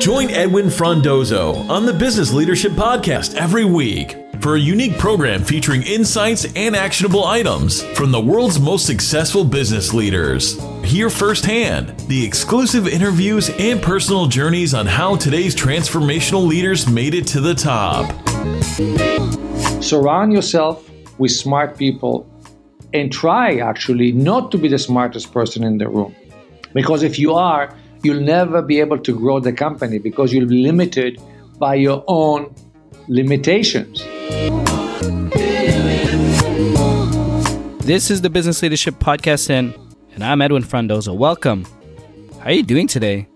Join Edwin Frondozo on the Business Leadership Podcast every week for a unique program featuring insights and actionable items from the world's most successful business leaders. Hear firsthand the exclusive interviews and personal journeys on how today's transformational leaders made it to the top. Surround yourself with smart people and try actually not to be the smartest person in the room. Because if you are, you'll never be able to grow the company because you'll be limited by your own limitations. This is the Business Leadership Podcast, and, and I'm Edwin Frondozo. Welcome. How are you doing today?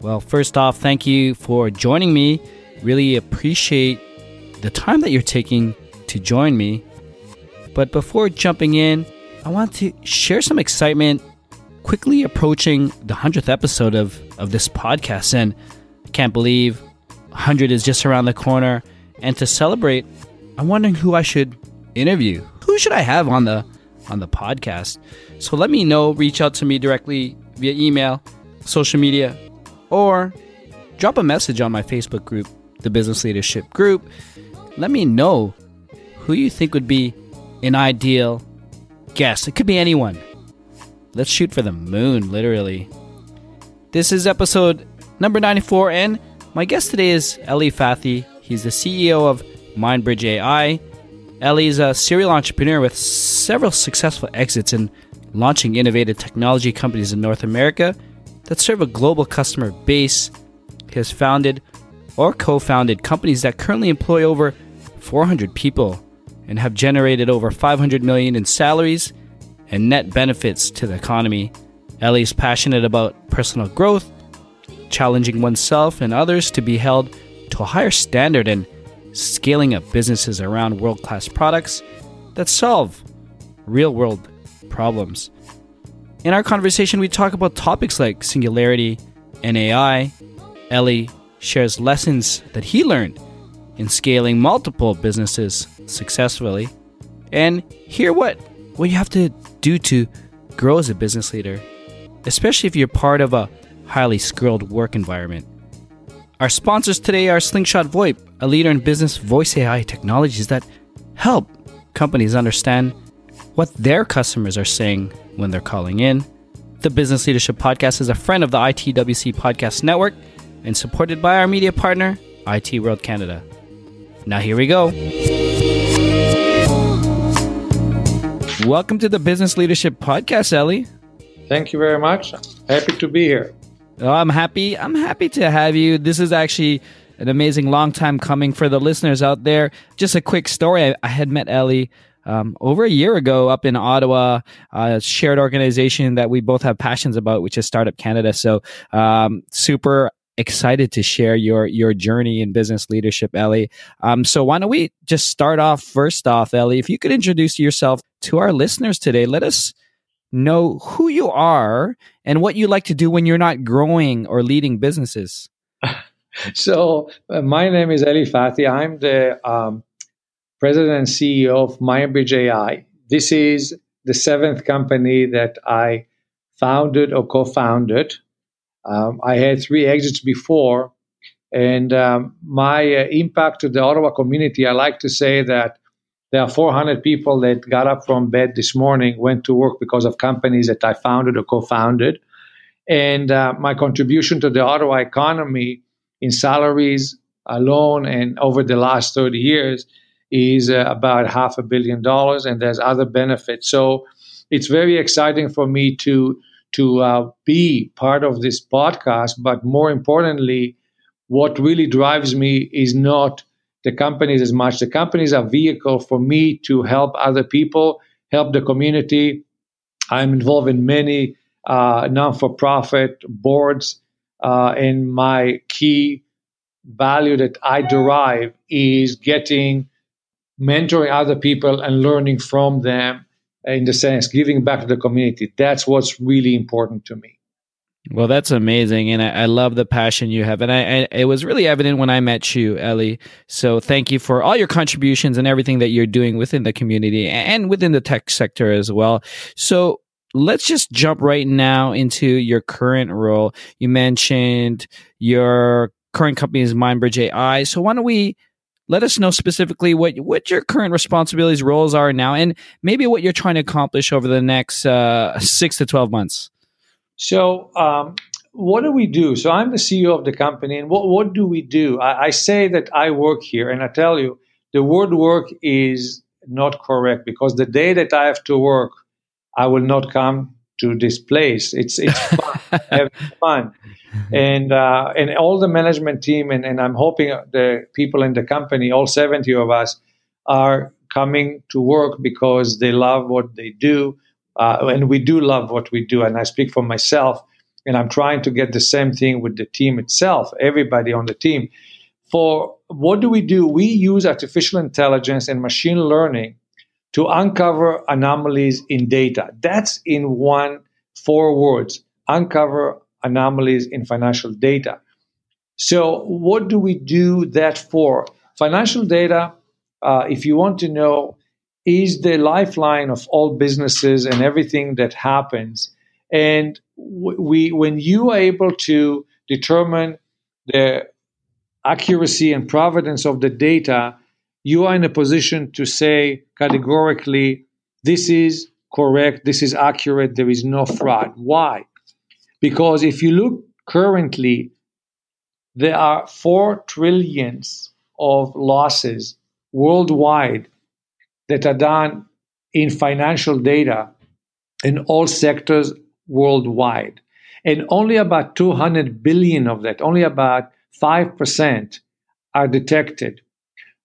Well, first off, thank you for joining me. Really appreciate the time that you're taking to join me. But before jumping in, I want to share some excitement quickly approaching the 100th episode of, of this podcast. And I can't believe 100 is just around the corner. And to celebrate, I'm wondering who I should interview. Who should I have on the on the podcast? So let me know. Reach out to me directly via email, social media, or drop a message on my Facebook group, the Business Leadership Group. Let me know who you think would be an ideal guest. It could be anyone. Let's shoot for the moon, literally. This is episode number 94, and my guest today is Eli Fathi. He's the CEO of MindBridge AI. Eli is a serial entrepreneur with several successful exits in launching innovative technology companies in North America that serve a global customer base. He has founded or co founded companies that currently employ over 400 people and have generated over 500 million in salaries and net benefits to the economy. Eli is passionate about personal growth, challenging oneself and others to be held to a higher standard and scaling up businesses around world class products that solve real world problems. In our conversation, we talk about topics like singularity and AI. Eli shares lessons that he learned in scaling multiple businesses successfully and hear what, what you have to do to grow as a business leader, especially if you're part of a highly skilled work environment. Our sponsors today are Slingshot VoIP, a leader in business voice AI technologies that help companies understand what their customers are saying when they're calling in. The Business Leadership Podcast is a friend of the ITWC Podcast Network and supported by our media partner, IT World Canada. Now, here we go. Welcome to the Business Leadership Podcast, Eli. Thank you very much. Happy to be here. Oh, I'm happy. I'm happy to have you. This is actually an amazing long time coming for the listeners out there. Just a quick story. I, I had met Eli um, over a year ago up in Ottawa, a shared organization that we both have passions about, which is Startup Canada. So, um, super excited to share your your journey in business leadership, Eli. Um, so why don't we just start off first off, Eli? If you could introduce yourself to our listeners today, let us know who you are and what you like to do when you're not growing or leading businesses. so uh, my name is Eli Fathi. I'm the um, president and CEO of MindBridge AI. This is the seventh company that I founded or co-founded. Um, I had three exits before, and um, my uh, impact to the Ottawa community. I like to say that there are 400 people that got up from bed this morning, went to work because of companies that I founded or co-founded, and uh, my contribution to the Ottawa economy in salaries alone and over the last 30 years is uh, about half a billion dollars, and there's other benefits. So it's very exciting for me to to uh, be part of this podcast. But more importantly, what really drives me is not the companies as much. The companies are vehicle for me to help other people, help the community. I'm involved in many uh, non-for-profit boards, uh, and my key value that I derive is getting mentoring other people and learning from them in the sense giving back to the community. That's what's really important to me. Well, that's amazing, and I, I love the passion you have, and I, I, it was really evident when I met you, Eli. So, thank you for all your contributions and everything that you're doing within the community and within the tech sector as well. So, let's just jump right now into your current role. You mentioned your current company is MindBridge AI. So why don't we let us know specifically what what your current responsibilities roles are now and maybe what you're trying to accomplish over the next uh, six to 12 months. So um, what do we do? So i'm the ceo of the company and what, what do we do? I, I say that i work here and i tell you the word work is not correct because the day that i have to work i will not come to this place it's it's fun having fun and uh, and all the management team and, and I'm hoping the people in the company, all 70 of us, are coming to work because they love what they do, uh, and we do love what we do. And I speak for myself, and I'm trying to get the same thing with the team itself, everybody on the team. For what do we do? We use artificial intelligence and machine learning to uncover anomalies in data. That's in one four words: uncover anomalies in financial data. So, what do we do that for? Financial data, uh, if you want to know, is the lifeline of all businesses and everything that happens. And we, when you are able to determine the accuracy and provenance of the data, you are in a position to say categorically, this is correct, this is accurate, there is no fraud. Why? Because if you look currently, there are four trillions of losses worldwide that are done in financial data in all sectors worldwide. And only about 200 billion of that, only about 5% are detected.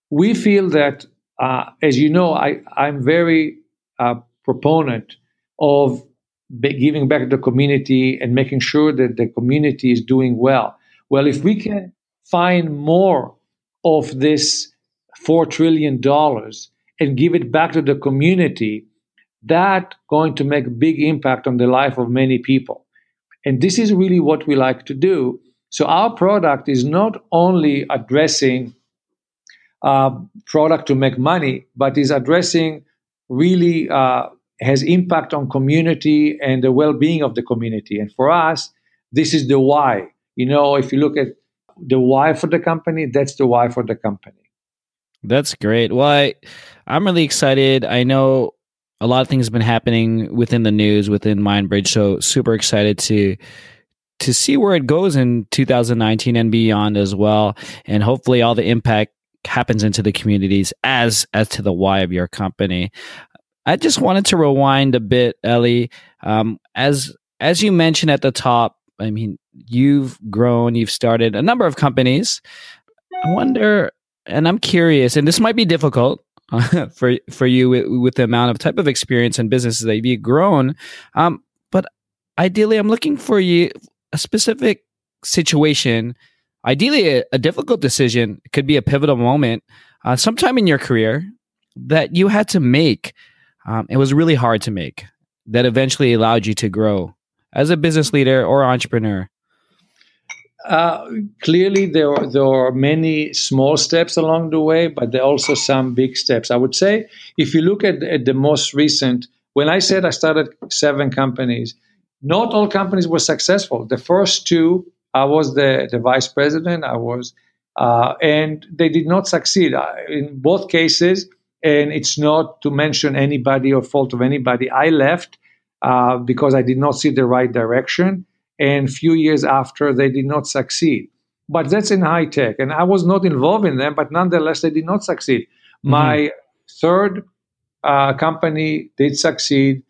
We feel that, uh, as you know, I, I'm very uh, proponent of giving back to the community and making sure that the community is doing well. Well, if we can find more of this $4 trillion and give it back to the community, that going to make a big impact on the life of many people. And this is really what we like to do. So our product is not only addressing uh, product to make money, but is addressing really uh, has impact on community and the well-being of the community. And for us, this is the why. You know, if you look at the why for the company, that's the why for the company. That's great. Well, I, I'm really excited. I know a lot of things have been happening within the news within MindBridge, so super excited to to see where it goes in 2019 and beyond as well, and hopefully all the impact happens into the communities as as to the why of your company. I just wanted to rewind a bit, Eli. Um, as as you mentioned at the top, I mean, you've grown, you've started a number of companies. I wonder, and I'm curious, and this might be difficult for for you with, with, the amount of type of experience and businesses that you've grown. Um, but ideally, I'm looking for you a specific situation. Ideally, a, a difficult decision. Could be a pivotal moment, uh, sometime in your career that you had to make um, it was really hard to make that eventually allowed you to grow as a business leader or entrepreneur? Uh, clearly, there are, there are many small steps along the way, but there are also some big steps. I would say, if you look at, at the most recent, when I said I started seven companies, not all companies were successful. The first two, I was the, the vice president. I was, uh, and they did not succeed. In both cases, and it's not to mention anybody or fault of anybody. I left uh, because I did not see the right direction, and few years after, they did not succeed. But that's in high tech, and I was not involved in them, but nonetheless, they did not succeed. Mm-hmm. My third uh, company did succeed,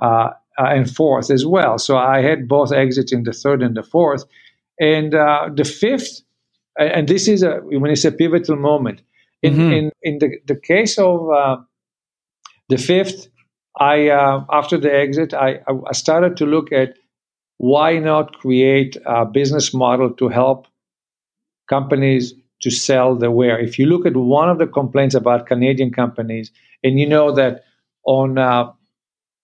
uh, uh, and fourth as well. So I had both exits in the third and the fourth, and uh, the fifth. And this is a when it's a pivotal moment in mm-hmm. in, in the, the case of uh, the fifth, I uh, after the exit, I, I started to look at why not create a business model to help companies to sell the ware. If you look at one of the complaints about Canadian companies, and you know that on uh,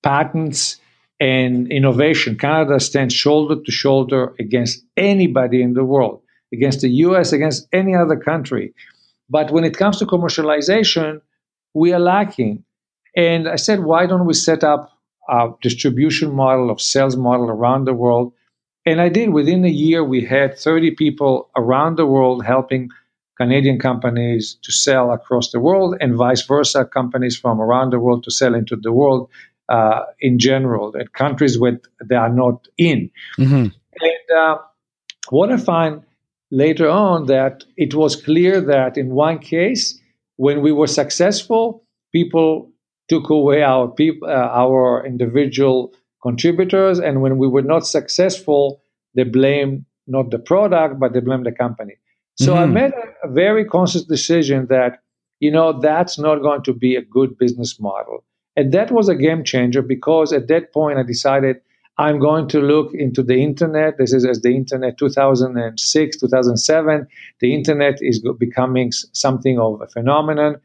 patents and innovation, Canada stands shoulder to shoulder against anybody in the world, against the US, against any other country. But when it comes to commercialization, we are lacking. And I said, why don't we set up a distribution model, of sales model around the world. And I did. Within a year, we had 30 people around the world helping Canadian companies to sell across the world, and vice versa, companies from around the world to sell into the world uh, in general, at countries where they are not in. Mm-hmm. And uh, what I find later on that it was clear that in one case, when we were successful, people took away our people, uh, our individual contributors, and when we were not successful, they blamed not the product, but they blamed the company. So mm-hmm. I made a, a very conscious decision that you know that's not going to be a good business model, and that was a game changer because at that point I decided I'm going to look into the internet. This is as the internet 2006, 2007. The internet is becoming something of a phenomenon.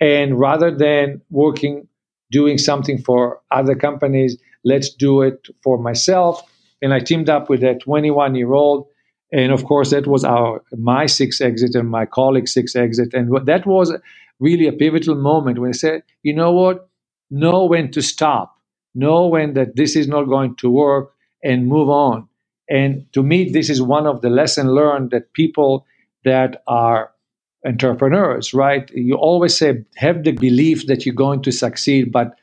And rather than working, doing something for other companies, let's do it for myself. And I teamed up with a 21 year old. And of course, that was our my six exit and my colleague's six exit. And that was really a pivotal moment when I said, you know what? Know when to stop know when that this is not going to work and move on. And to me, this is one of the lessons learned that people that are entrepreneurs, right? You always say, have the belief that you're going to succeed, but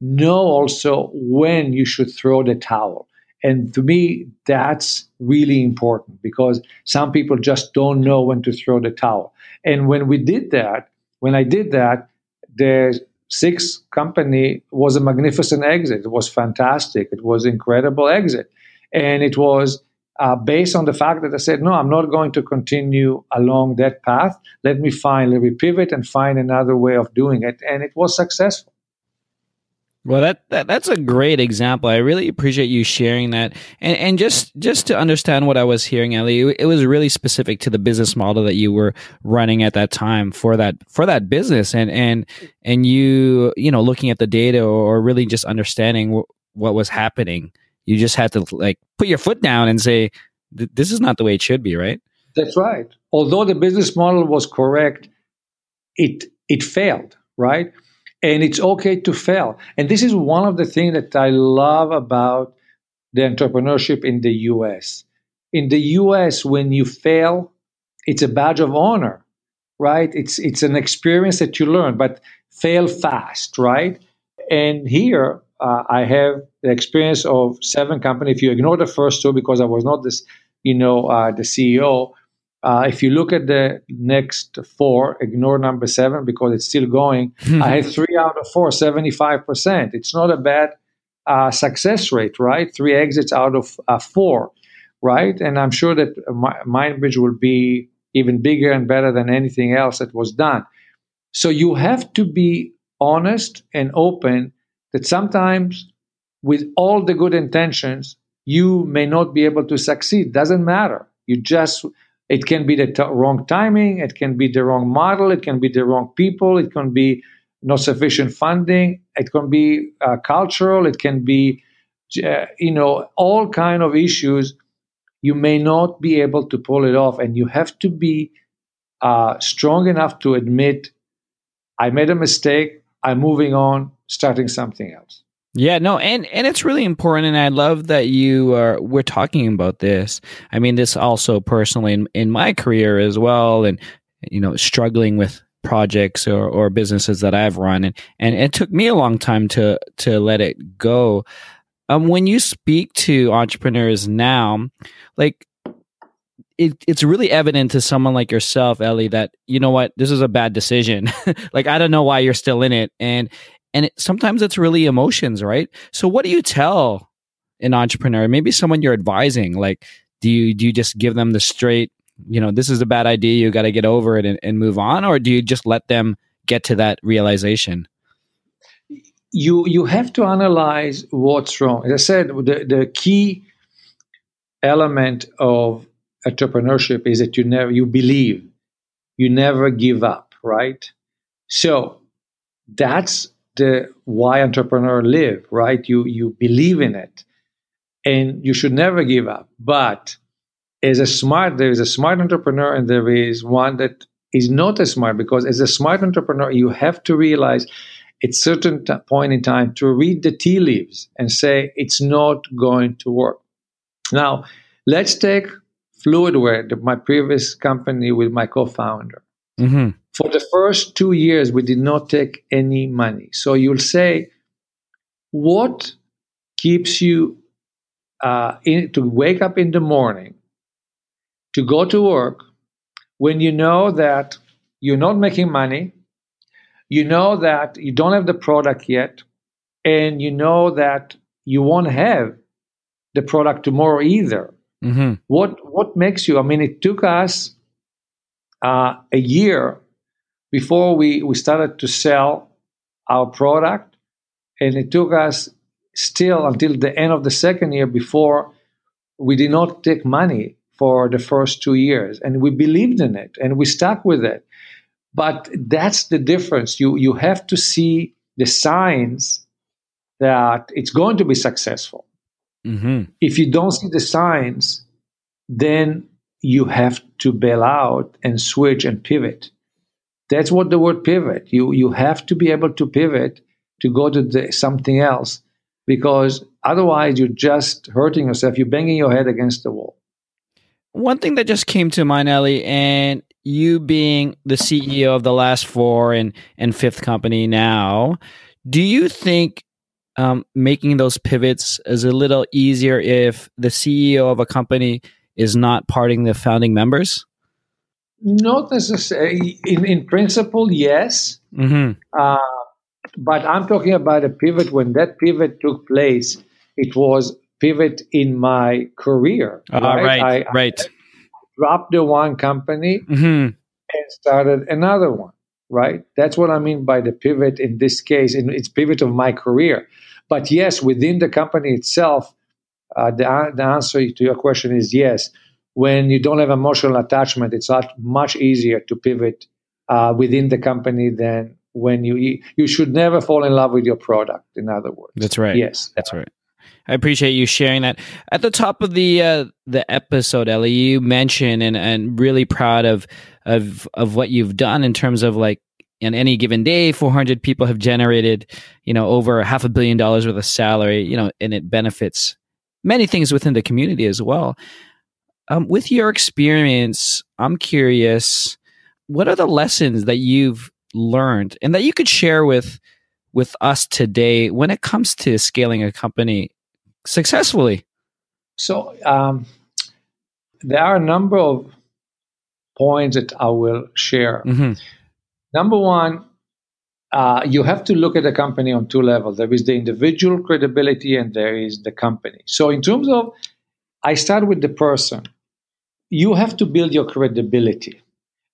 know also when you should throw the towel. And to me, that's really important because some people just don't know when to throw the towel. And when we did that, when I did that, there's six company was a magnificent exit. It was fantastic. It was incredible exit, and it was uh, based on the fact that I said, no, I'm not going to continue along that path. Let me finally let me pivot and find another way of doing it, and it was successful. Well, that, that that's a great example. I really appreciate you sharing that, and and just just to understand what I was hearing, Eli, it was really specific to the business model that you were running at that time for that for that business, and and and you you know looking at the data or really just understanding w- what was happening. You just had to like put your foot down and say, "This is not the way it should be," right? That's right. Although the business model was correct, it it failed, right? And it's okay to fail. And this is one of the things that I love about the entrepreneurship in the US. In the US, when you fail, it's a badge of honor, right? It's it's an experience that you learn, but fail fast, right? And here uh, I have the experience of seven companies. If you ignore the first two, because I was not this, you know, uh, the CEO, uh, if you look at the next four, ignore number seven because it's still going. I had three out of four, 75%. It's not a bad uh, success rate, right? Three exits out of uh, four, right? And I'm sure that my, MindBridge will be even bigger and better than anything else that was done. So you have to be honest and open that sometimes, with all the good intentions, you may not be able to succeed. Doesn't matter. You just it can be the t- wrong timing, it can be the wrong model, it can be the wrong people, it can be not sufficient funding, it can be uh, cultural, it can be uh, you know all kind of issues. You may not be able to pull it off, and you have to be uh, strong enough to admit, I made a mistake. I'm moving on, starting something else. Yeah, no, and and it's really important, and I love that you are we're talking about this. I mean, this also personally in, in my career as well, and you know, struggling with projects or, or businesses that I've run, and and it took me a long time to to let it go. Um, when you speak to entrepreneurs now, like it, it's really evident to someone like yourself, Eli, that you know what, this is a bad decision. like I don't know why you're still in it, and and it, sometimes it's really emotions right? So what do you tell an entrepreneur? Maybe someone you're advising like do you do you just give them the straight you know this is a bad idea you got to get over it and, and move on? Or do you just let them get to that realization? You you have to analyze what's wrong. As i said the, the key element of entrepreneurship is that you never you believe. You never give up right? So that's the why entrepreneur live, right? You you believe in it, and you should never give up. But as a smart, there is a smart entrepreneur, and there is one that is not as smart because as a smart entrepreneur, you have to realize at certain t- point in time to read the tea leaves and say it's not going to work. Now, let's take Fluidware, my previous company with my co-founder. Mm-hmm. For the first two years, we did not take any money. So you'll say, what keeps you uh, in, to wake up in the morning, to go to work, when you know that you're not making money, you know that you don't have the product yet, and you know that you won't have the product tomorrow either. Mm-hmm. What what makes you? I mean, it took us uh, a year before we, we started to sell our product, and it took us still until the end of the second year before we did not take money for the first two years, and we believed in it and we stuck with it. But that's the difference. You you have to see the signs that it's going to be successful. Mm-hmm. If you don't see the signs, then you have to bail out and switch and pivot. That's what the word pivot. You you have to be able to pivot to go to the, something else because otherwise you're just hurting yourself. You're banging your head against the wall. One thing that just came to mind, Eli, and you being the CEO of the last four and and fifth company now, do you think um, making those pivots is a little easier if the CEO of a company is not parting the founding members? Not necessarily. In, in principle, yes. Mm-hmm. Uh, but I'm talking about a pivot. When that pivot took place, it was pivot in my career. Uh, right, right. I, right. I dropped the one company mm-hmm. and started another one. Right. That's what I mean by the pivot in this case. It's pivot of my career. But yes, within the company itself, uh, the, the answer to your question is yes. When you don't have emotional attachment, it's much easier to pivot uh, within the company than when you you should never fall in love with your product. In other words, that's right. Yes, that's right. I appreciate you sharing that. At the top of the uh, the episode, Eli, you mentioned and and really proud of of of what you've done in terms of like in any given day 400 people have generated you know over half a billion dollars worth of salary you know and it benefits many things within the community as well. Um, with your experience, I'm curious, what are the lessons that you've learned and that you could share with with us today when it comes to scaling a company successfully? So um, there are a number of points that I will share. Mm-hmm. Number one, uh, you have to look at a company on two levels. There is the individual credibility and there is the company. So, in terms of, I start with the person. You have to build your credibility.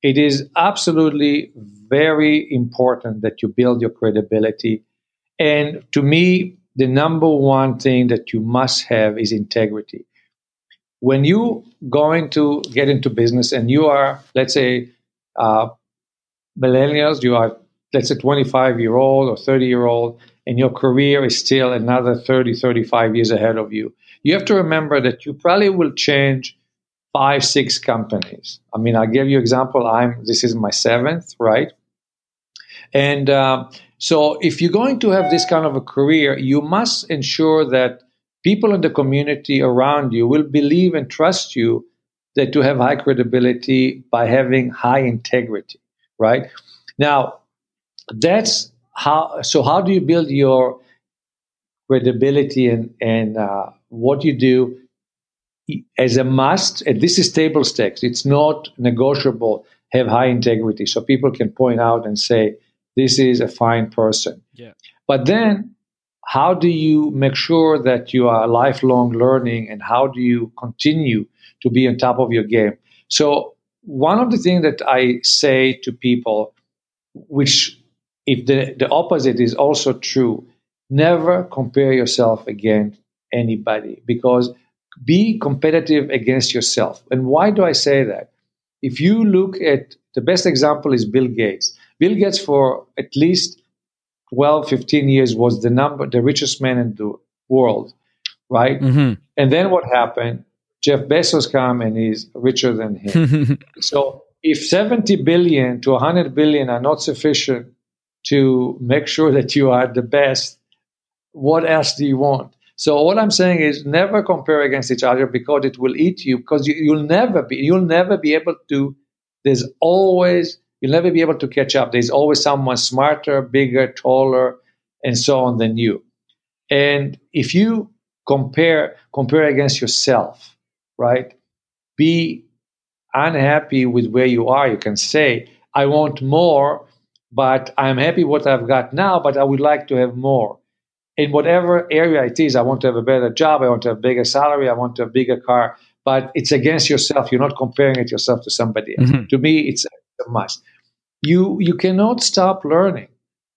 It is absolutely very important that you build your credibility. And to me, the number one thing that you must have is integrity. When you going to get into business and you are, let's say, uh, millennials, you are let's say 25 year old or 30 year old and your career is still another 30 35 years ahead of you you have to remember that you probably will change five six companies. I mean i'll give you example. I'm this is my seventh right? And uh, so if you're going to have this kind of a career you must ensure that people in the community around you will believe and trust you that to have high credibility by having high integrity right? Now that's how so how do you build your credibility and and uh, what you do as a must and this is table stakes. It's not negotiable have high integrity. So people can point out and say this is a fine person. Yeah. But then how do you make sure that you are lifelong learning and how do you continue to be on top of your game? So one of the things that i say to people which if the, the opposite is also true, never compare yourself against anybody because be competitive against yourself. And why do I say that? If you look at the best example is Bill Gates. Bill Gates for at least 12, 15 years was the number the richest man in the world, right? Mm-hmm. And then what happened? Jeff Bezos come and he's richer than him. so if 70 billion to 100 billion are not sufficient to make sure that you are the best, what else do you want? So all I'm saying is never compare against each other because it will eat you because you, will never be you'll never be able to. There's always you'll never be able to catch up. There's always someone smarter, bigger, taller, and so on than you. And if you compare compare against yourself, right? Be unhappy with where you are. You can say, I want more, but I'm happy what I've got now, but I would like to have more in whatever area it is. I want to have a better job. I want to have a bigger salary. I want to have a bigger car. But it's against yourself. You're not comparing it yourself to somebody else. Mm-hmm. To me, it's a must. You you cannot stop learning.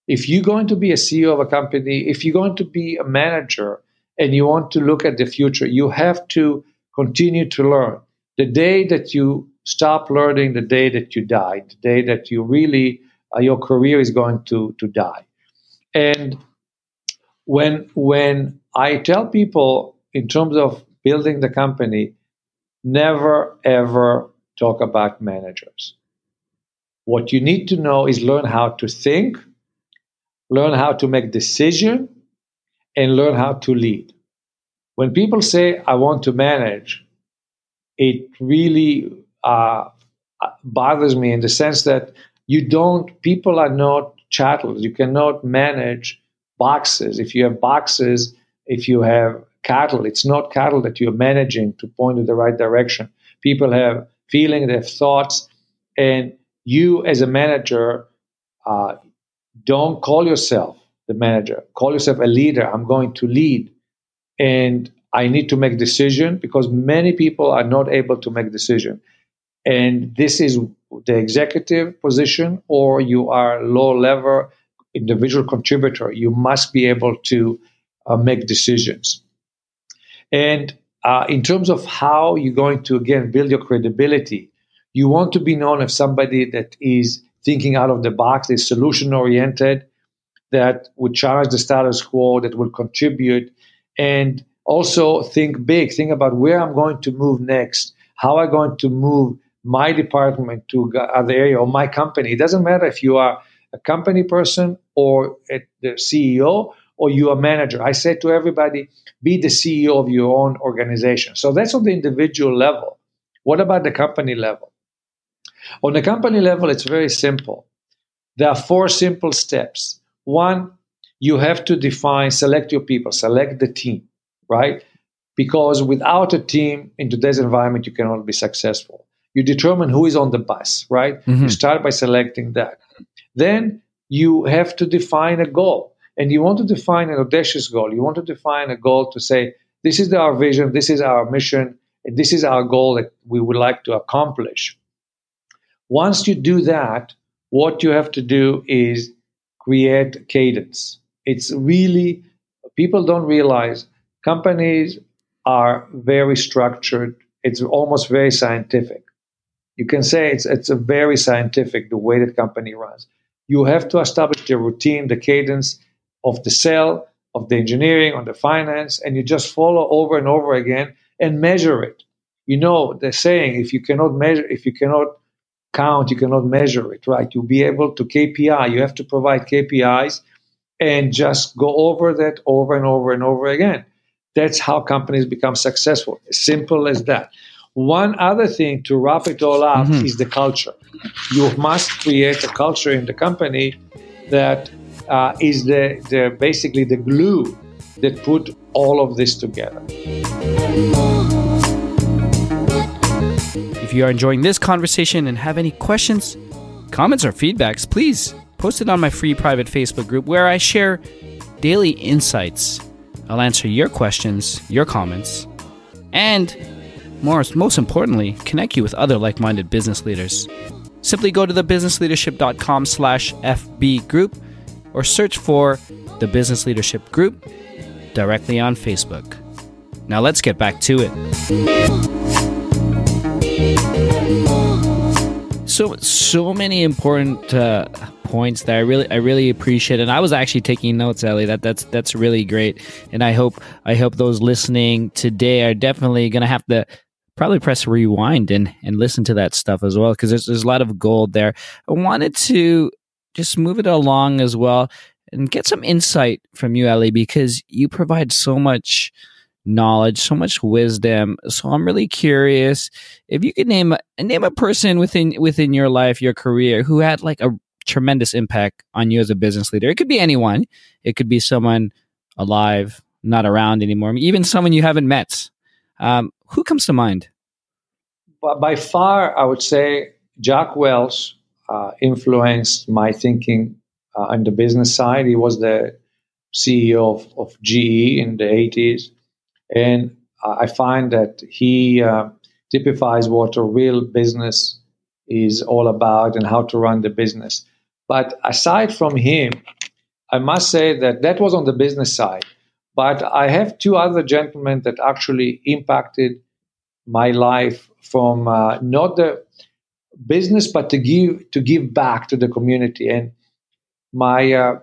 If you're going to be a CEO of a company, if you're going to be a manager, and you want to look at the future, you have to continue to learn. The day that you stop learning, the day that you die, the day that you really uh, your career is going to to die. And when when I tell people in terms of building the company, never ever talk about managers. What you need to know is learn how to think, learn how to make decision, and learn how to lead. When people say I want to manage, it really uh, bothers me in the sense that you don't. People are not chattels. You cannot manage boxes. If you have boxes, if you have cattle, it's not cattle that you're managing to point in the right direction. People have feeling, they have thoughts, and you as a manager uh, don't call yourself the manager. Call yourself a leader. I'm going to lead, and I need to make decision because many people are not able to make decision. And this is the executive position, or you are low level individual contributor, you must be able to uh, make decisions. And uh, in terms of how you're going to, again, build your credibility, you want to be known as somebody that is thinking out of the box, is solution oriented, that would challenge the status quo, that will contribute, and also think big. Think about where I'm going to move next, how I'm going to move my department to other area or my company. It doesn't matter if you are a company person or the CEO or you a manager. I say to everybody, be the CEO of your own organization. So that's on the individual level. What about the company level? On the company level, it's very simple. There are four simple steps. One, you have to define, select your people, select the team, right? Because without a team in today's environment, you cannot be successful. You determine who is on the bus, right? Mm-hmm. You start by selecting that. Then you have to define a goal. And you want to define an audacious goal. You want to define a goal to say, this is our vision, this is our mission, and this is our goal that we would like to accomplish. Once you do that, what you have to do is create cadence. It's really, people don't realize companies are very structured, it's almost very scientific. You can say it's, it's a very scientific the way that company runs you have to establish the routine, the cadence of the sale, of the engineering, on the finance, and you just follow over and over again and measure it. You know the saying: if you cannot measure, if you cannot count, you cannot measure it. Right? You'll be able to KPI. You have to provide KPIs and just go over that over and over and over again. That's how companies become successful. As simple as that. One other thing to wrap it all up mm-hmm. is the culture. You must create a culture in the company that uh, is the, the basically the glue that put all of this together. If you are enjoying this conversation and have any questions, comments, or feedbacks, please post it on my free private Facebook group where I share daily insights. I'll answer your questions, your comments, and most, most importantly, connect you with other like-minded business leaders. Simply go to thebusinessleadership.com slash FB group or search for the Business Leadership Group directly on Facebook. Now let's get back to it. So so many important uh, points that I really I really appreciate, and I was actually taking notes, Eli. That that's that's really great, and I hope I hope those listening today are definitely going to have to probably press rewind and and listen to that stuff as well because there's there's a lot of gold there. I wanted to just move it along as well and get some insight from you, Eli, because you provide so much knowledge, so much wisdom. So I'm really curious if you could name a, name a person within within your life, your career, who had like a tremendous impact on you as a business leader. It could be anyone. It could be someone alive, not around anymore, even someone you haven't met. Um, who comes to mind? By far, I would say Jack Welch uh, influenced my thinking uh, on the business side. He was the CEO of, of GE in the 80s. And I find that he uh, typifies what a real business is all about and how to run the business. But aside from him, I must say that that was on the business side. But I have two other gentlemen that actually impacted my life from uh, not the business, but to give to give back to the community. And my uh,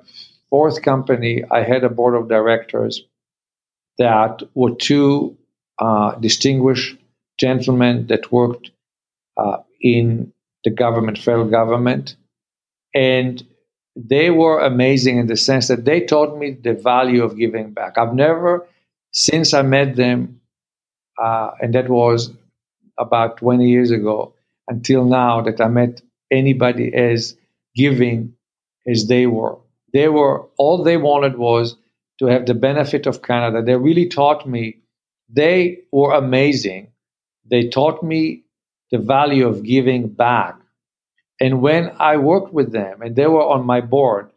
fourth company, I had a board of directors that were two uh, distinguished gentlemen that worked uh, in the government, federal government, and they were amazing in the sense that they taught me the value of giving back. I've never, since I met them, uh, and that was about 20 years ago, until now, that I met anybody as giving as they were. They were all they wanted was to have the benefit of Canada. They really taught me. They were amazing. They taught me the value of giving back. And when I worked with them and they were on my board,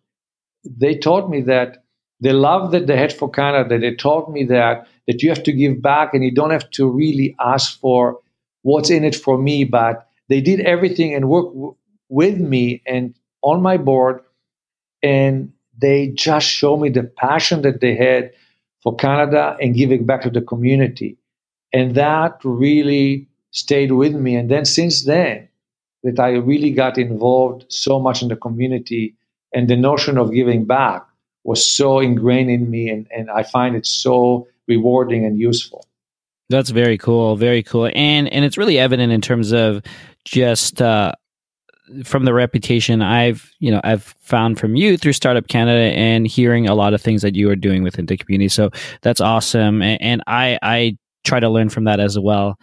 they taught me that the love that they had for Canada, they taught me that that you have to give back and you don't have to really ask for what's in it for me, but they did everything and worked w- with me and on my board and they just showed me the passion that they had for Canada and giving back to the community. And that really stayed with me. And then since then, that I really got involved so much in the community and the notion of giving back was so ingrained in me and, and I find it so rewarding and useful. That's very cool, very cool. And and it's really evident in terms of just uh, from the reputation I've you know I've found from you through Startup Canada and hearing a lot of things that you are doing within the community. So that's awesome, and, and I I try to learn from that as well.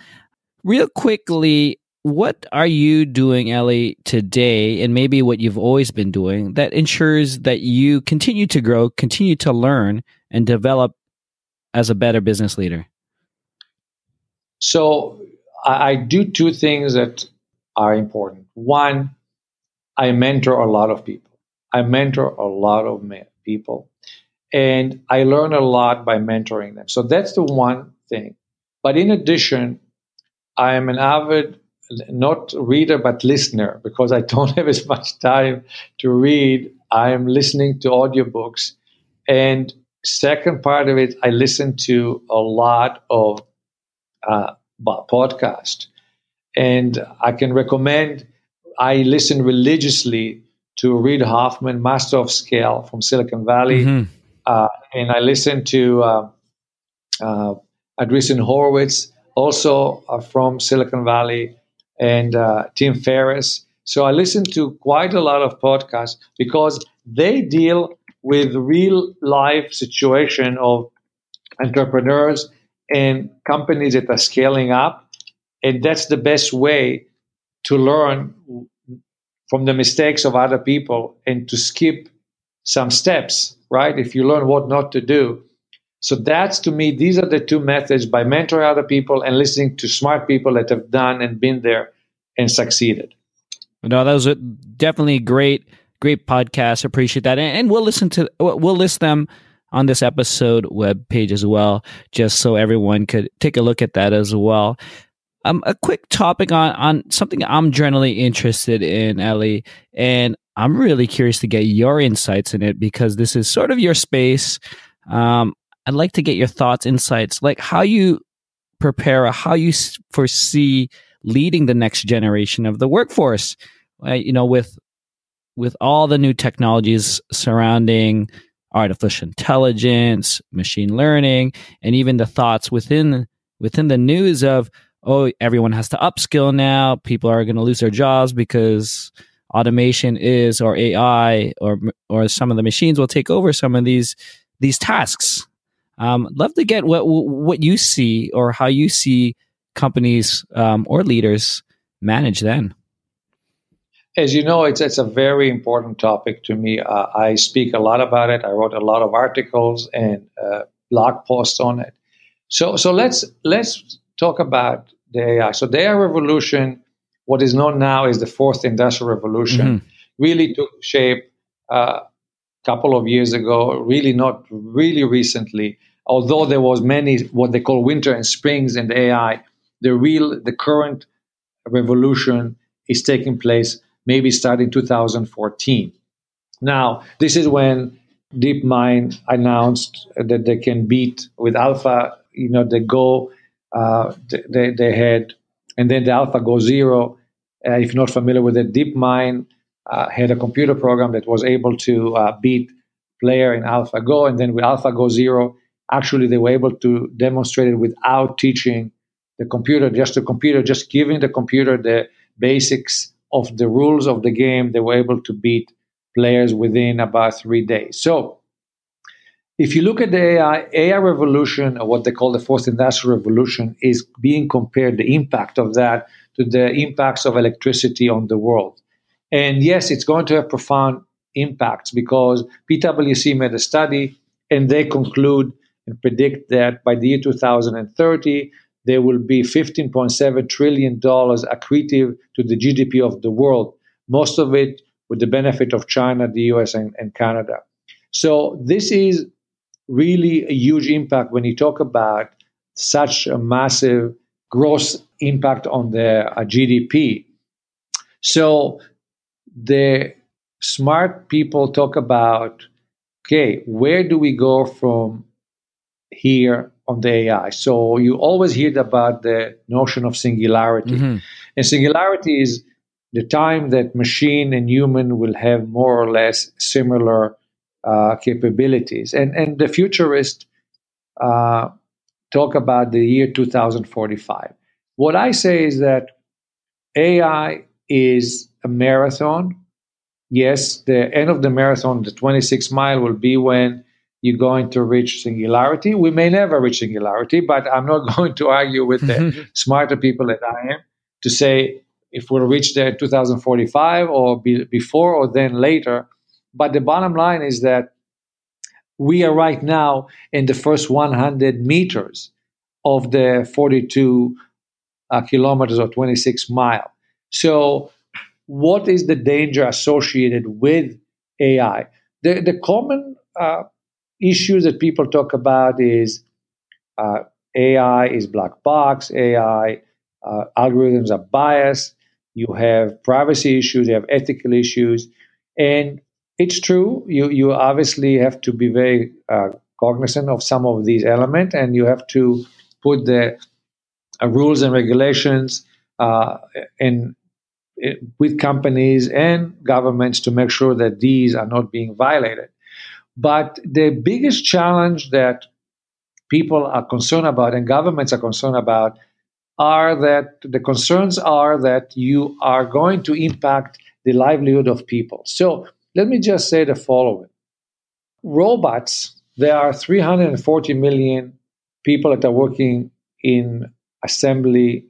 Real quickly, what are you doing, Eli, today, and maybe what you've always been doing that ensures that you continue to grow, continue to learn, and develop as a better business leader? So I do two things that are important. One, I mentor a lot of people. I mentor a lot of people. And I learn a lot by mentoring them. So that's the one thing. But in addition, I am an avid, not reader, but listener because I don't have as much time to read. I am listening to audiobooks. And second part of it, I listen to a lot of uh, podcasts. And I can recommend I listen religiously to Reid Hoffman, Master of Scale from Silicon Valley, mm-hmm. uh, and I listen to uh, uh, Andreessen Horowitz, also uh, from Silicon Valley, and uh, Tim Ferriss. So I listen to quite a lot of podcasts because they deal with real life situation of entrepreneurs and companies that are scaling up, and that's the best way to learn from the mistakes of other people and to skip some steps, right? If you learn what not to do. So that's to me, these are the two methods by mentoring other people and listening to smart people that have done and been there and succeeded. No, that was a definitely great, great podcast. Appreciate that. And, and we'll listen to, we'll list them on this episode web page as well, just so everyone could take a look at that as well. Um, a quick topic on on something I'm generally interested in, Eli, and I'm really curious to get your insights in it because this is sort of your space. Um, I'd like to get your thoughts, insights, like how you prepare, how you foresee leading the next generation of the workforce. Right? You know, with with all the new technologies surrounding artificial intelligence, machine learning, and even the thoughts within within the news of oh, everyone has to upskill now. People are going to lose their jobs because automation is or AI or or some of the machines will take over some of these these tasks. Um, love to get what what you see or how you see companies um, or leaders manage then. As you know, it's it's a very important topic to me. Uh, I speak a lot about it. I wrote a lot of articles and uh, blog posts on it. So so let's let's talk about the AI. So the AI revolution, what is known now is the fourth industrial revolution, mm-hmm. really took shape a uh, couple of years ago. Really not really recently. Although there was many what they call winter and springs in the AI, the real the current revolution is taking place maybe starting 2014. Now, this is when DeepMind announced that they can beat with Alpha, you know, the Go uh, they, they had, and then the AlphaGo Zero. Uh, if you're not familiar with it, DeepMind uh, had a computer program that was able to uh, beat player in AlphaGo, and then with AlphaGo Zero, actually they were able to demonstrate it without teaching the computer, just the computer, just giving the computer the basics of the rules of the game, they were able to beat players within about three days. So, if you look at the AI, AI revolution, or what they call the fourth industrial revolution, is being compared the impact of that to the impacts of electricity on the world. And yes, it's going to have profound impacts because PwC made a study and they conclude and predict that by the year 2030, there will be $15.7 trillion accretive to the GDP of the world, most of it with the benefit of China, the US, and, and Canada. So, this is really a huge impact when you talk about such a massive gross impact on the uh, GDP. So, the smart people talk about okay, where do we go from here on the AI. So you always hear about the notion of singularity. Mm-hmm. And singularity is the time that machine and human will have more or less similar uh, capabilities. And, and the futurists uh, talk about the year 2045. What I say is that AI is a marathon. Yes, the end of the marathon, the 26 mile, will be when you're going to reach singularity. We may never reach singularity, but I'm not going to argue with the smarter people that I am to say if we'll reach there 2045 or be, before or then later. But the bottom line is that we are right now in the first 100 meters of the 42 uh, kilometers or 26 mile. So, what is the danger associated with AI? The, the common uh, issues that people talk about is uh, AI is black box, AI uh, algorithms are biased, you have privacy issues, you have ethical issues, and it's true. You you obviously have to be very uh, cognizant of some of these elements, and you have to put the uh, rules and regulations uh, in with companies and governments to make sure that these are not being violated. But the biggest challenge that people are concerned about and governments are concerned about are that the concerns are that you are going to impact the livelihood of people. So let me just say the following robots, there are 340 million people that are working in assembly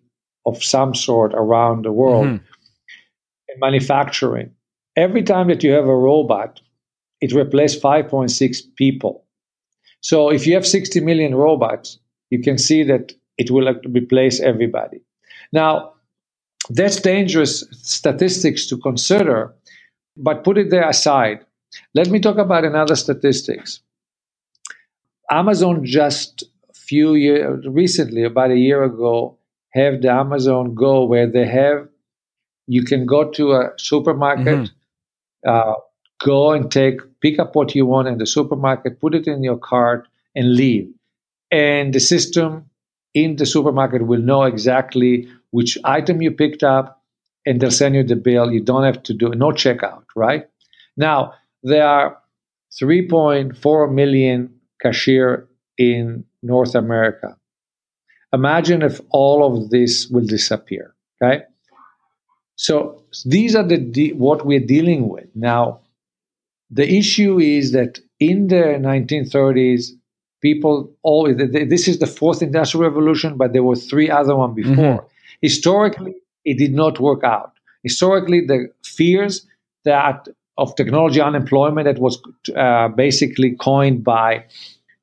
of some sort around the world mm-hmm. in manufacturing. Every time that you have a robot, it replaced 5.6 people. So if you have 60 million robots, you can see that it will replace everybody. Now, that's dangerous statistics to consider, but put it there aside. Let me talk about another statistics. Amazon just a few years recently, about a year ago, have the Amazon Go where they have you can go to a supermarket, mm-hmm. uh, go and take pick up what you want in the supermarket put it in your cart and leave. And the system in the supermarket will know exactly which item you picked up and they'll send you the bill. You don't have to do no checkout right? Now there are 3.4 million cashier in north america. Imagine if all of this will disappear okay? So these are the de- what we're dealing with. Now. The issue is that in the 1930s, people always this is the fourth industrial revolution, but there were three other one before. Mm-hmm. Historically, it did not work out. Historically, the fears that of technology unemployment that was uh, basically coined by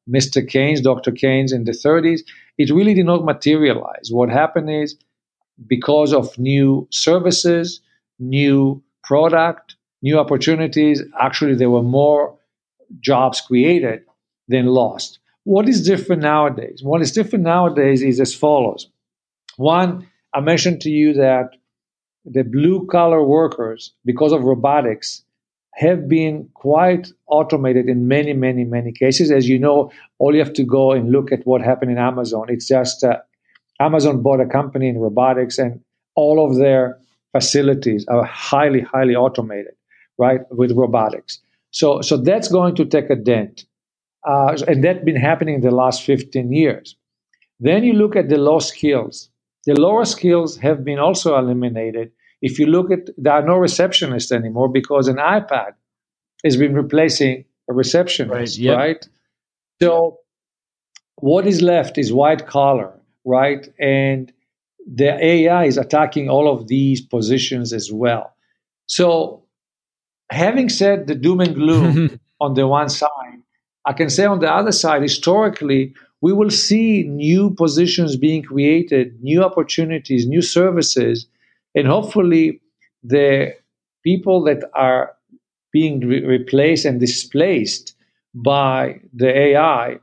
Mr. Keynes, Dr. Keynes in the 30s, it really did not materialize. What happened is because of new services, new product, new opportunities, actually there were more jobs created than lost. What is different nowadays? What is different nowadays is as follows. One, I mentioned to you that the blue collar workers, because of robotics, have been quite automated in many, many, many cases. As you know, all you have to go and look at what happened in Amazon. It's just uh, Amazon bought a company in robotics, and all of their facilities are highly, highly automated, right, with robotics. So, so that's going to take a dent, uh, and that's been happening in the last 15 years. Then you look at the low skills. The lower skills have been also eliminated if you look at, there are no receptionists anymore because an iPad has been replacing a receptionist, right? Yep. right? So what is left is white collar, right? And the AI is attacking all of these positions as well. So having said the doom and gloom on the one side, I can say on the other side, historically, we will see new positions being created, new opportunities, new services and hopefully the people that are being re- replaced and displaced by the AI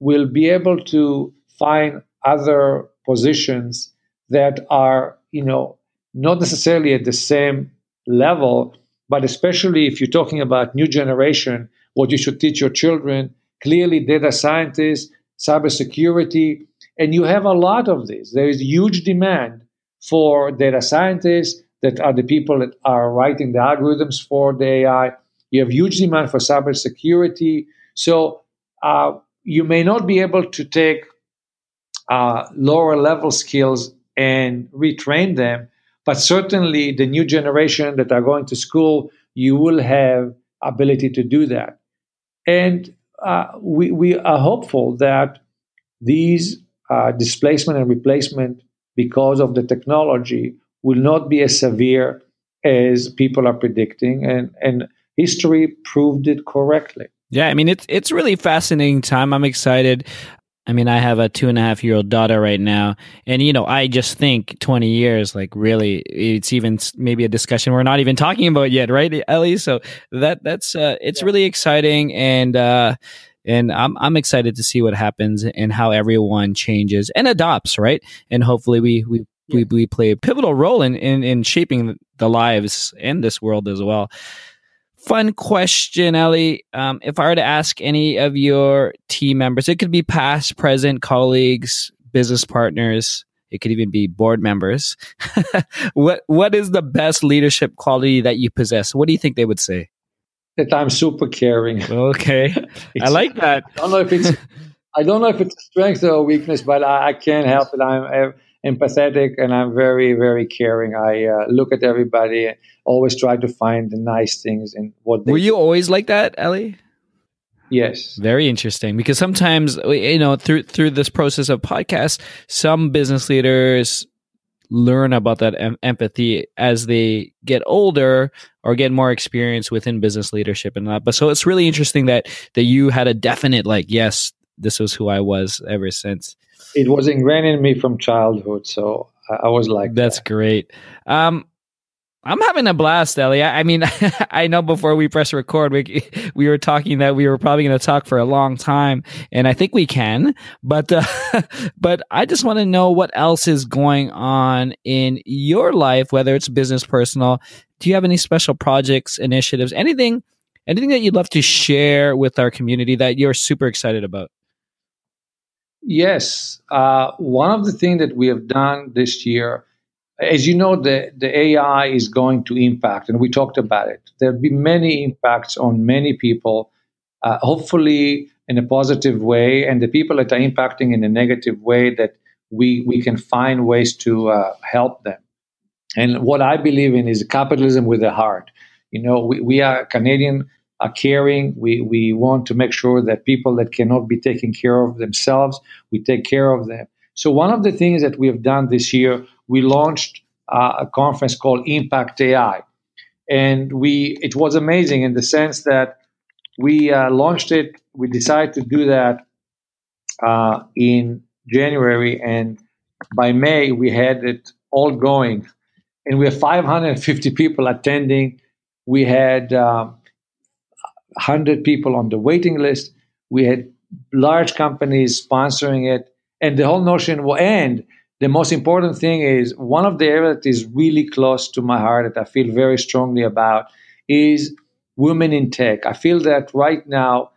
will be able to find other positions that are, you know, not necessarily at the same level, but especially if you're talking about new generation, what you should teach your children, clearly data scientists, cybersecurity, and you have a lot of this. There is huge demand for data scientists that are the people that are writing the algorithms for the AI. You have huge demand for cybersecurity. So uh, you may not be able to take uh, lower level skills and retrain them, but certainly the new generation that are going to school, you will have ability to do that. And uh, we, we are hopeful that these uh, displacement and replacement because of the technology will not be as severe as people are predicting and and history proved it correctly yeah i mean it's it's really fascinating time i'm excited I mean, I have a two and a half year old daughter right now. And, you know, I just think 20 years, like really, it's even maybe a discussion we're not even talking about yet, right, Eli? So that, that's, uh, it's yeah. really exciting. And, uh, and I'm I'm excited to see what happens and how everyone changes and adopts, right? And hopefully we we yeah. we, we play a pivotal role in, in in shaping the lives in this world as well. Fun question, Eli. Um, if I were to ask any of your team members, it could be past, present, colleagues, business partners, it could even be board members. what what is the best leadership quality that you possess? What do you think they would say? that I'm super caring. Okay, I like that. I don't know if it's I don't know if it's a strength or a weakness, but I, I can't help it. I'm empathetic and I'm very very caring. I uh, look at everybody, always try to find the nice things in what. Were you always like that, Eli? Yes. Very interesting because sometimes you know through through this process of podcasts, some business leaders learn about that em- empathy as they get older or get more experience within business leadership and that. But so it's really interesting that that you had a definite like, yes, this was who I was ever since. It was ingrained in me from childhood, so I, I was like, that's that. great. Um, I'm having a blast, Eli. I, I mean, I know before we press record, we we were talking that we were probably going to talk for a long time, and I think we can. But uh, but I just want to know what else is going on in your life, whether it's business, personal. Do you have any special projects, initiatives, anything, anything that you'd love to share with our community that you're super excited about? Yes, uh, one of the things that we have done this year as you know, the, the AI is going to impact, and we talked about it. There'll be many impacts on many people, uh, hopefully in a positive way, and the people that are impacting in a negative way that we, we can find ways to uh, help them. And what I believe in is capitalism with a heart. You know, we, we are Canadian are caring. We, we want to make sure that people that cannot be taken care of themselves, we take care of them. So one of the things that we have done this year, we launched uh, a conference called Impact AI, and we it was amazing in the sense that we uh, launched it. We decided to do that uh, in January, and by May we had it all going, and we have 550 people attending. We had um, 100 people on the waiting list. We had large companies sponsoring it, and the whole notion will end. The most important thing is one of the areas that is really close to my heart that I feel very strongly about is women in tech. I feel that right now,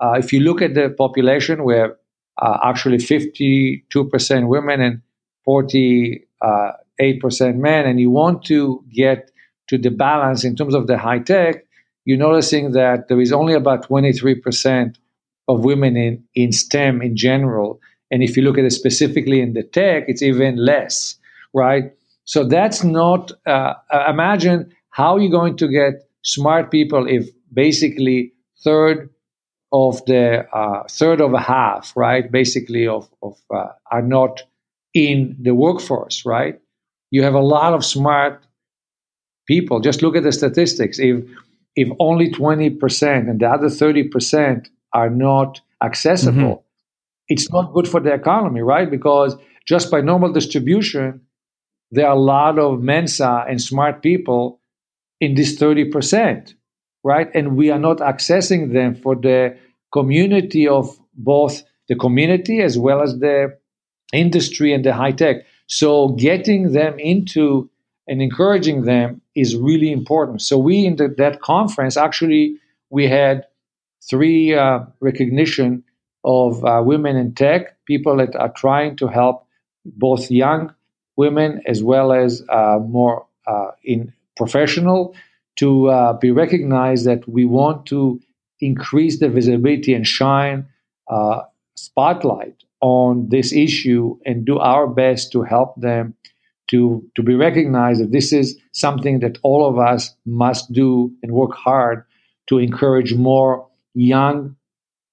uh, if you look at the population, we're uh, actually 52% women and 48% men, and you want to get to the balance in terms of the high tech, you're noticing that there is only about 23% of women in, in STEM in general. And if you look at it specifically in the tech, it's even less, right? So that's not, uh, uh imagine how you're going to get smart people if basically third of the uh, third of a half, right? Basically, of, of uh, are not in the workforce, right? You have a lot of smart people. Just look at the statistics. If if only 20% and the other 30% are not accessible, mm-hmm. it's not good for the economy, right? Because just by normal distribution, there are a lot of Mensa and smart people in this 30%, right? And we are not accessing them for the community of both the community as well as the industry and the high tech. So getting them into and encouraging them is really important. So we in the, that conference actually we had three uh, recognition of uh, women in tech, people that are trying to help both young women as well as uh, more uh, in professional to uh, be recognized that we want to increase the visibility and shine uh, spotlight on this issue and do our best to help them to, to be recognized that this is something that all of us must do and work hard to encourage more young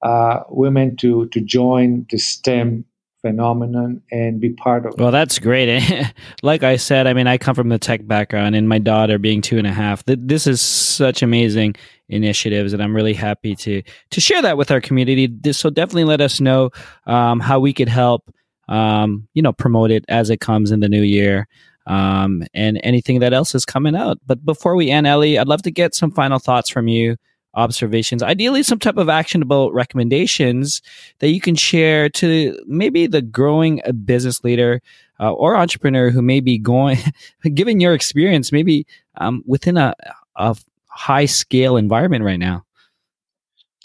uh, women to, to join the STEM phenomenon and be part of it. Well, that's great. like I said, I mean, I come from the tech background, and my daughter being two and a half, this is such amazing initiatives, and I'm really happy to to share that with our community. So definitely let us know um, how we could help um, you know, promote it as it comes in the new year. Um, and anything that else is coming out. But before we end, Eli, I'd love to get some final thoughts from you, observations, ideally some type of actionable recommendations that you can share to maybe the growing business leader uh, or entrepreneur who may be going, given your experience, maybe um, within a, a high scale environment right now.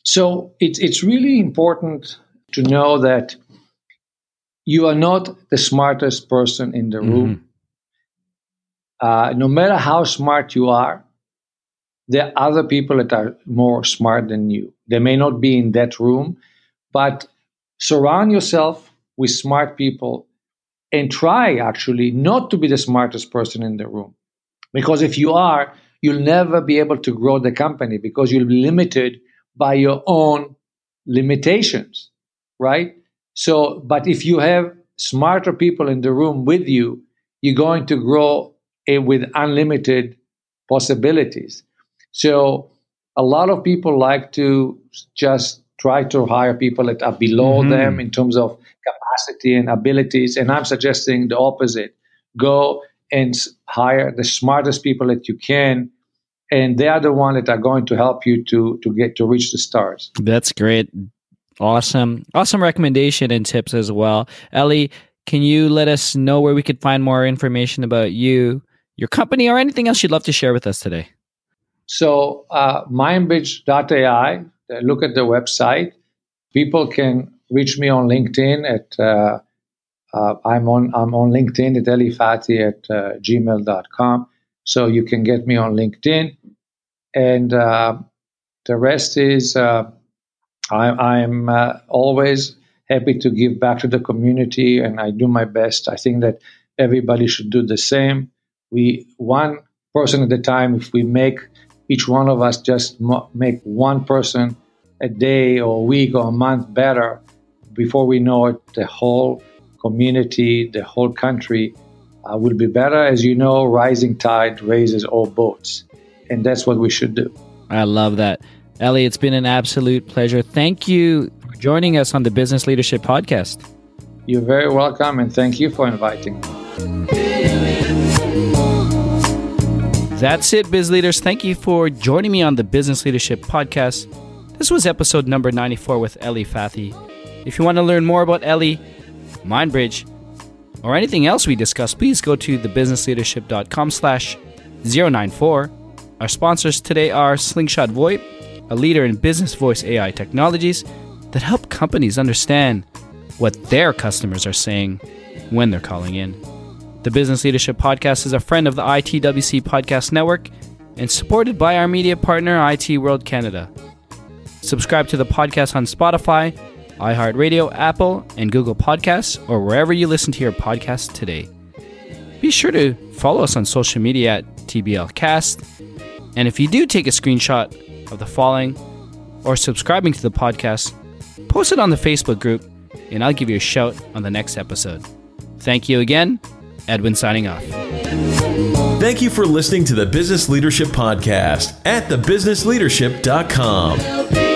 So it's it's really important to know that you are not the smartest person in the room. Mm-hmm. Uh, no matter how smart you are, there are other people that are more smart than you. They may not be in that room, but surround yourself with smart people and try actually not to be the smartest person in the room. Because if you are, you'll never be able to grow the company because you'll be limited by your own limitations, right? So, but if you have smarter people in the room with you, you're going to grow with unlimited possibilities. So, a lot of people like to just try to hire people that are below mm-hmm. them in terms of capacity and abilities. And I'm suggesting the opposite go and hire the smartest people that you can and they are the one that are going to help you to to get to reach the stars that's great Awesome. Awesome recommendation and tips as well. Eli, can you let us know where we could find more information about you, your company, or anything else you'd love to share with us today? So, uh, mindbridge.ai, uh, look at the website. People can reach me on LinkedIn at, uh, uh, I'm, on, I'm on LinkedIn at elifati at uh, gmail.com. So you can get me on LinkedIn. And uh, the rest is uh, I, am uh, always happy to give back to the community and I do my best. I think that everybody should do the same. we one person at a time. If we make each one of us just mo- make one person a day or a week or a month better, before we know it, the whole community, the whole country uh, will be better. As you know, rising tide raises all boats, and that's what we should do. I love that. Eli, it's been an absolute pleasure. Thank you for joining us on the Business Leadership Podcast. You're very welcome, and thank you for inviting me. That's it, biz leaders. Thank you for joining me on the Business Leadership Podcast. This was episode number 94 with Eli Fathi. If you want to learn more about Eli, MindBridge, or anything else we discussed, please go to thebusinessleadership.com slash 094. Our sponsors today are Slingshot VoIP, a leader in business voice AI technologies that help companies understand what their customers are saying when they're calling in. The Business Leadership Podcast is a friend of the ITWC Podcast Network and supported by our media partner, IT World Canada. Subscribe to the podcast on Spotify, iHeartRadio, Apple, and Google Podcasts, or wherever you listen to your podcast today. Be sure to follow us on social media at TBLcast. And if you do take a screenshot of the following or subscribing to the podcast, post it on the Facebook group, and I'll give you a shout on the next episode. Thank you again. Edwin signing off. Thank you for listening to the Business Leadership Podcast at thebusinessleadership.com.